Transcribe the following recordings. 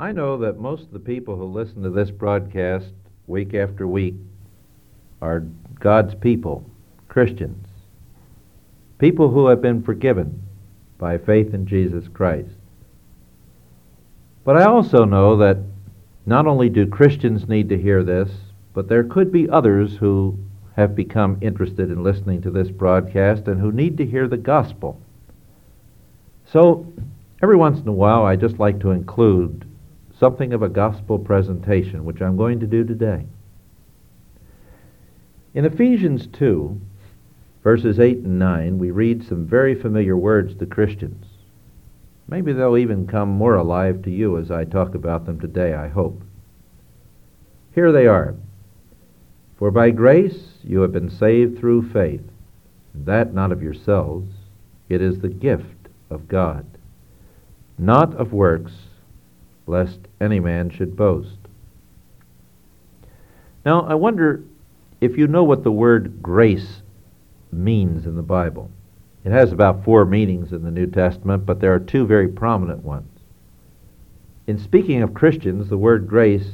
I know that most of the people who listen to this broadcast week after week are God's people, Christians, people who have been forgiven by faith in Jesus Christ. But I also know that not only do Christians need to hear this, but there could be others who have become interested in listening to this broadcast and who need to hear the gospel. So, every once in a while, I just like to include something of a gospel presentation, which I'm going to do today. In Ephesians 2, verses 8 and 9, we read some very familiar words to Christians. Maybe they'll even come more alive to you as I talk about them today, I hope. Here they are. For by grace you have been saved through faith, that not of yourselves, it is the gift of God, not of works, lest any man should boast. Now, I wonder if you know what the word grace means in the Bible. It has about four meanings in the New Testament, but there are two very prominent ones. In speaking of Christians, the word grace,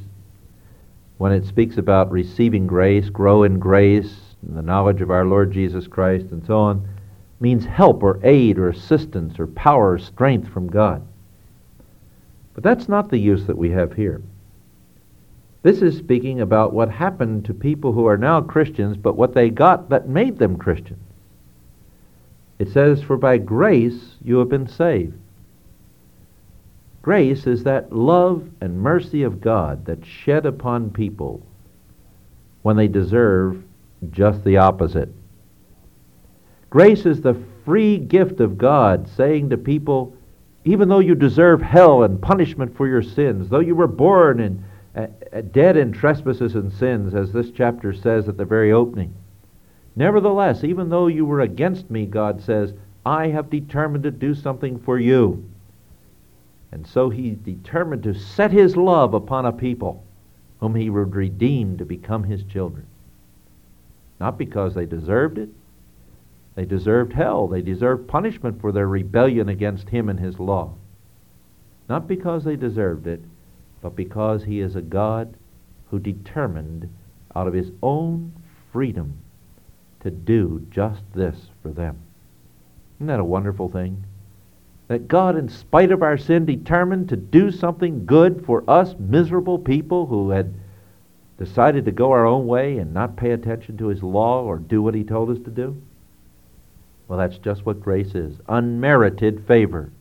when it speaks about receiving grace, grow in grace, the knowledge of our Lord Jesus Christ, and so on, means help or aid or assistance or power or strength from God. But that's not the use that we have here. This is speaking about what happened to people who are now Christians, but what they got that made them Christians. It says, For by grace you have been saved. Grace is that love and mercy of God that's shed upon people when they deserve just the opposite. Grace is the free gift of God saying to people, even though you deserve hell and punishment for your sins, though you were born in, uh, uh, dead in trespasses and sins, as this chapter says at the very opening, nevertheless, even though you were against me, God says, I have determined to do something for you. And so he determined to set his love upon a people whom he would redeem to become his children. Not because they deserved it, they deserved hell. They deserved punishment for their rebellion against him and his law. Not because they deserved it, but because he is a God who determined out of his own freedom to do just this for them. Isn't that a wonderful thing? That God, in spite of our sin, determined to do something good for us miserable people who had decided to go our own way and not pay attention to his law or do what he told us to do? Well, that's just what grace is unmerited favor.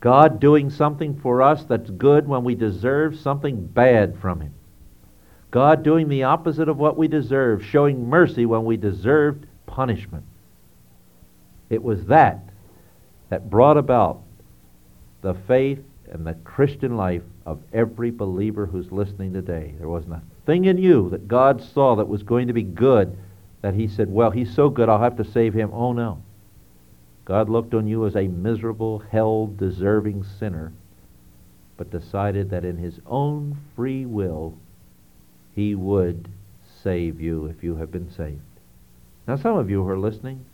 God doing something for us that's good when we deserve something bad from Him. God doing the opposite of what we deserve, showing mercy when we deserved punishment. It was that that brought about the faith and the Christian life of every believer who's listening today. There wasn't a thing in you that God saw that was going to be good that he said, Well, he's so good, I'll have to save him. Oh, no. God looked on you as a miserable, hell deserving sinner, but decided that in his own free will, he would save you if you have been saved. Now, some of you who are listening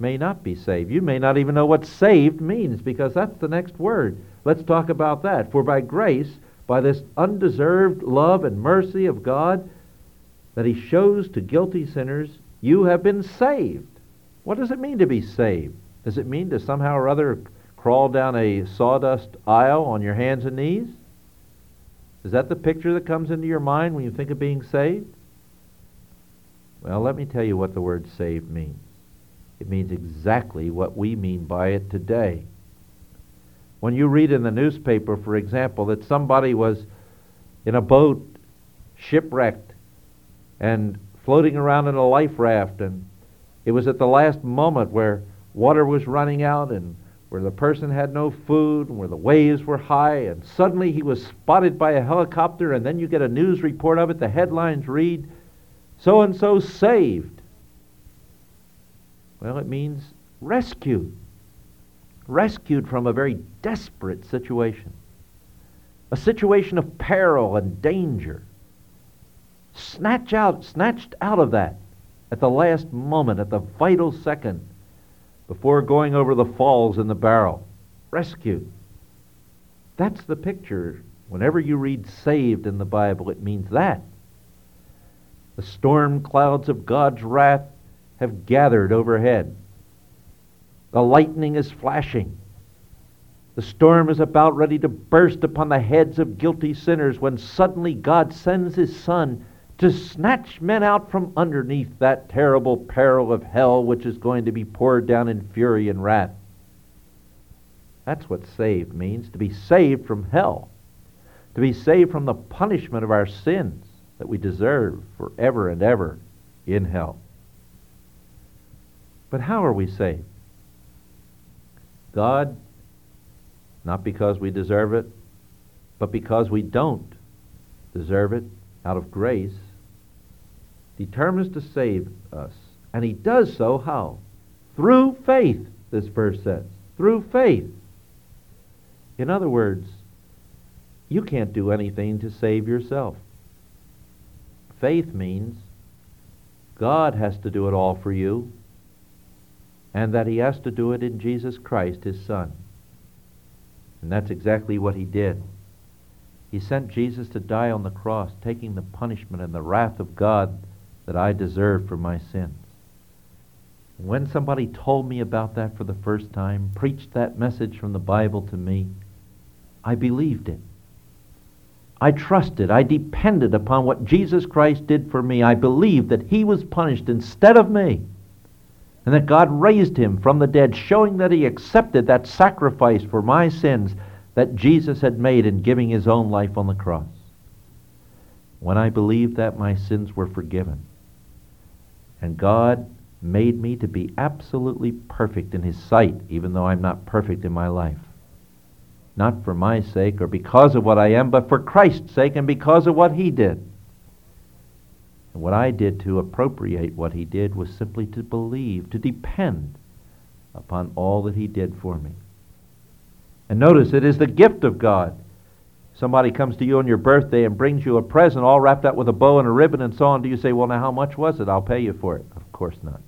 may not be saved. You may not even know what saved means because that's the next word. Let's talk about that. For by grace, by this undeserved love and mercy of God, that he shows to guilty sinners, you have been saved. What does it mean to be saved? Does it mean to somehow or other crawl down a sawdust aisle on your hands and knees? Is that the picture that comes into your mind when you think of being saved? Well, let me tell you what the word saved means. It means exactly what we mean by it today. When you read in the newspaper, for example, that somebody was in a boat shipwrecked and floating around in a life raft. And it was at the last moment where water was running out and where the person had no food and where the waves were high. And suddenly he was spotted by a helicopter, and then you get a news report of it. The headlines read, So and so saved. Well, it means rescued. Rescued from a very desperate situation, a situation of peril and danger snatch out, snatched out of that at the last moment, at the vital second, before going over the falls in the barrel. Rescued. That's the picture. Whenever you read saved in the Bible, it means that. The storm clouds of God's wrath have gathered overhead. The lightning is flashing. The storm is about ready to burst upon the heads of guilty sinners when suddenly God sends His Son to snatch men out from underneath that terrible peril of hell which is going to be poured down in fury and wrath. That's what saved means to be saved from hell, to be saved from the punishment of our sins that we deserve forever and ever in hell. But how are we saved? God, not because we deserve it, but because we don't deserve it out of grace, determines to save us. And he does so how? Through faith, this verse says. Through faith. In other words, you can't do anything to save yourself. Faith means God has to do it all for you, and that he has to do it in Jesus Christ, his Son. And that's exactly what he did. He sent Jesus to die on the cross, taking the punishment and the wrath of God that I deserve for my sins. When somebody told me about that for the first time, preached that message from the Bible to me, I believed it. I trusted, I depended upon what Jesus Christ did for me. I believed that he was punished instead of me, and that God raised him from the dead, showing that he accepted that sacrifice for my sins that Jesus had made in giving his own life on the cross. When I believed that, my sins were forgiven. And God made me to be absolutely perfect in His sight, even though I'm not perfect in my life. Not for my sake or because of what I am, but for Christ's sake and because of what He did. And what I did to appropriate what He did was simply to believe, to depend upon all that He did for me. And notice, it is the gift of God somebody comes to you on your birthday and brings you a present all wrapped up with a bow and a ribbon and so on, do you say, well, now how much was it? I'll pay you for it. Of course not.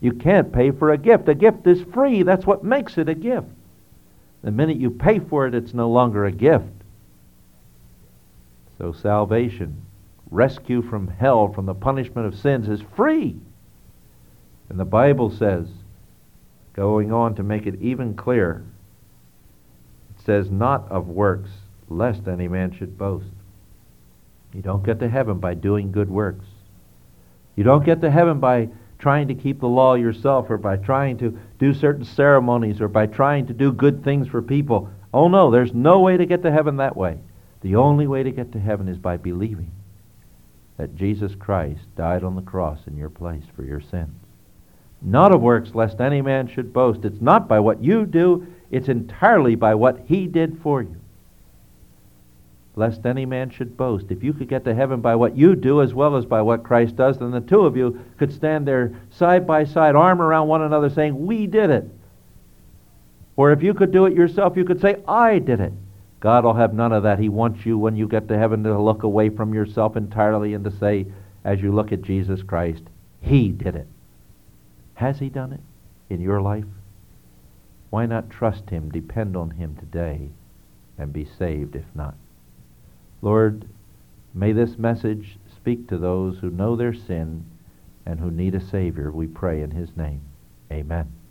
You can't pay for a gift. A gift is free. That's what makes it a gift. The minute you pay for it, it's no longer a gift. So salvation, rescue from hell, from the punishment of sins, is free. And the Bible says, going on to make it even clearer, it says, not of works, lest any man should boast. You don't get to heaven by doing good works. You don't get to heaven by trying to keep the law yourself or by trying to do certain ceremonies or by trying to do good things for people. Oh no, there's no way to get to heaven that way. The only way to get to heaven is by believing that Jesus Christ died on the cross in your place for your sins. Not of works, lest any man should boast. It's not by what you do, it's entirely by what he did for you lest any man should boast. If you could get to heaven by what you do as well as by what Christ does, then the two of you could stand there side by side, arm around one another, saying, We did it. Or if you could do it yourself, you could say, I did it. God will have none of that. He wants you, when you get to heaven, to look away from yourself entirely and to say, as you look at Jesus Christ, He did it. Has He done it in your life? Why not trust Him, depend on Him today, and be saved if not? Lord, may this message speak to those who know their sin and who need a Savior. We pray in His name. Amen.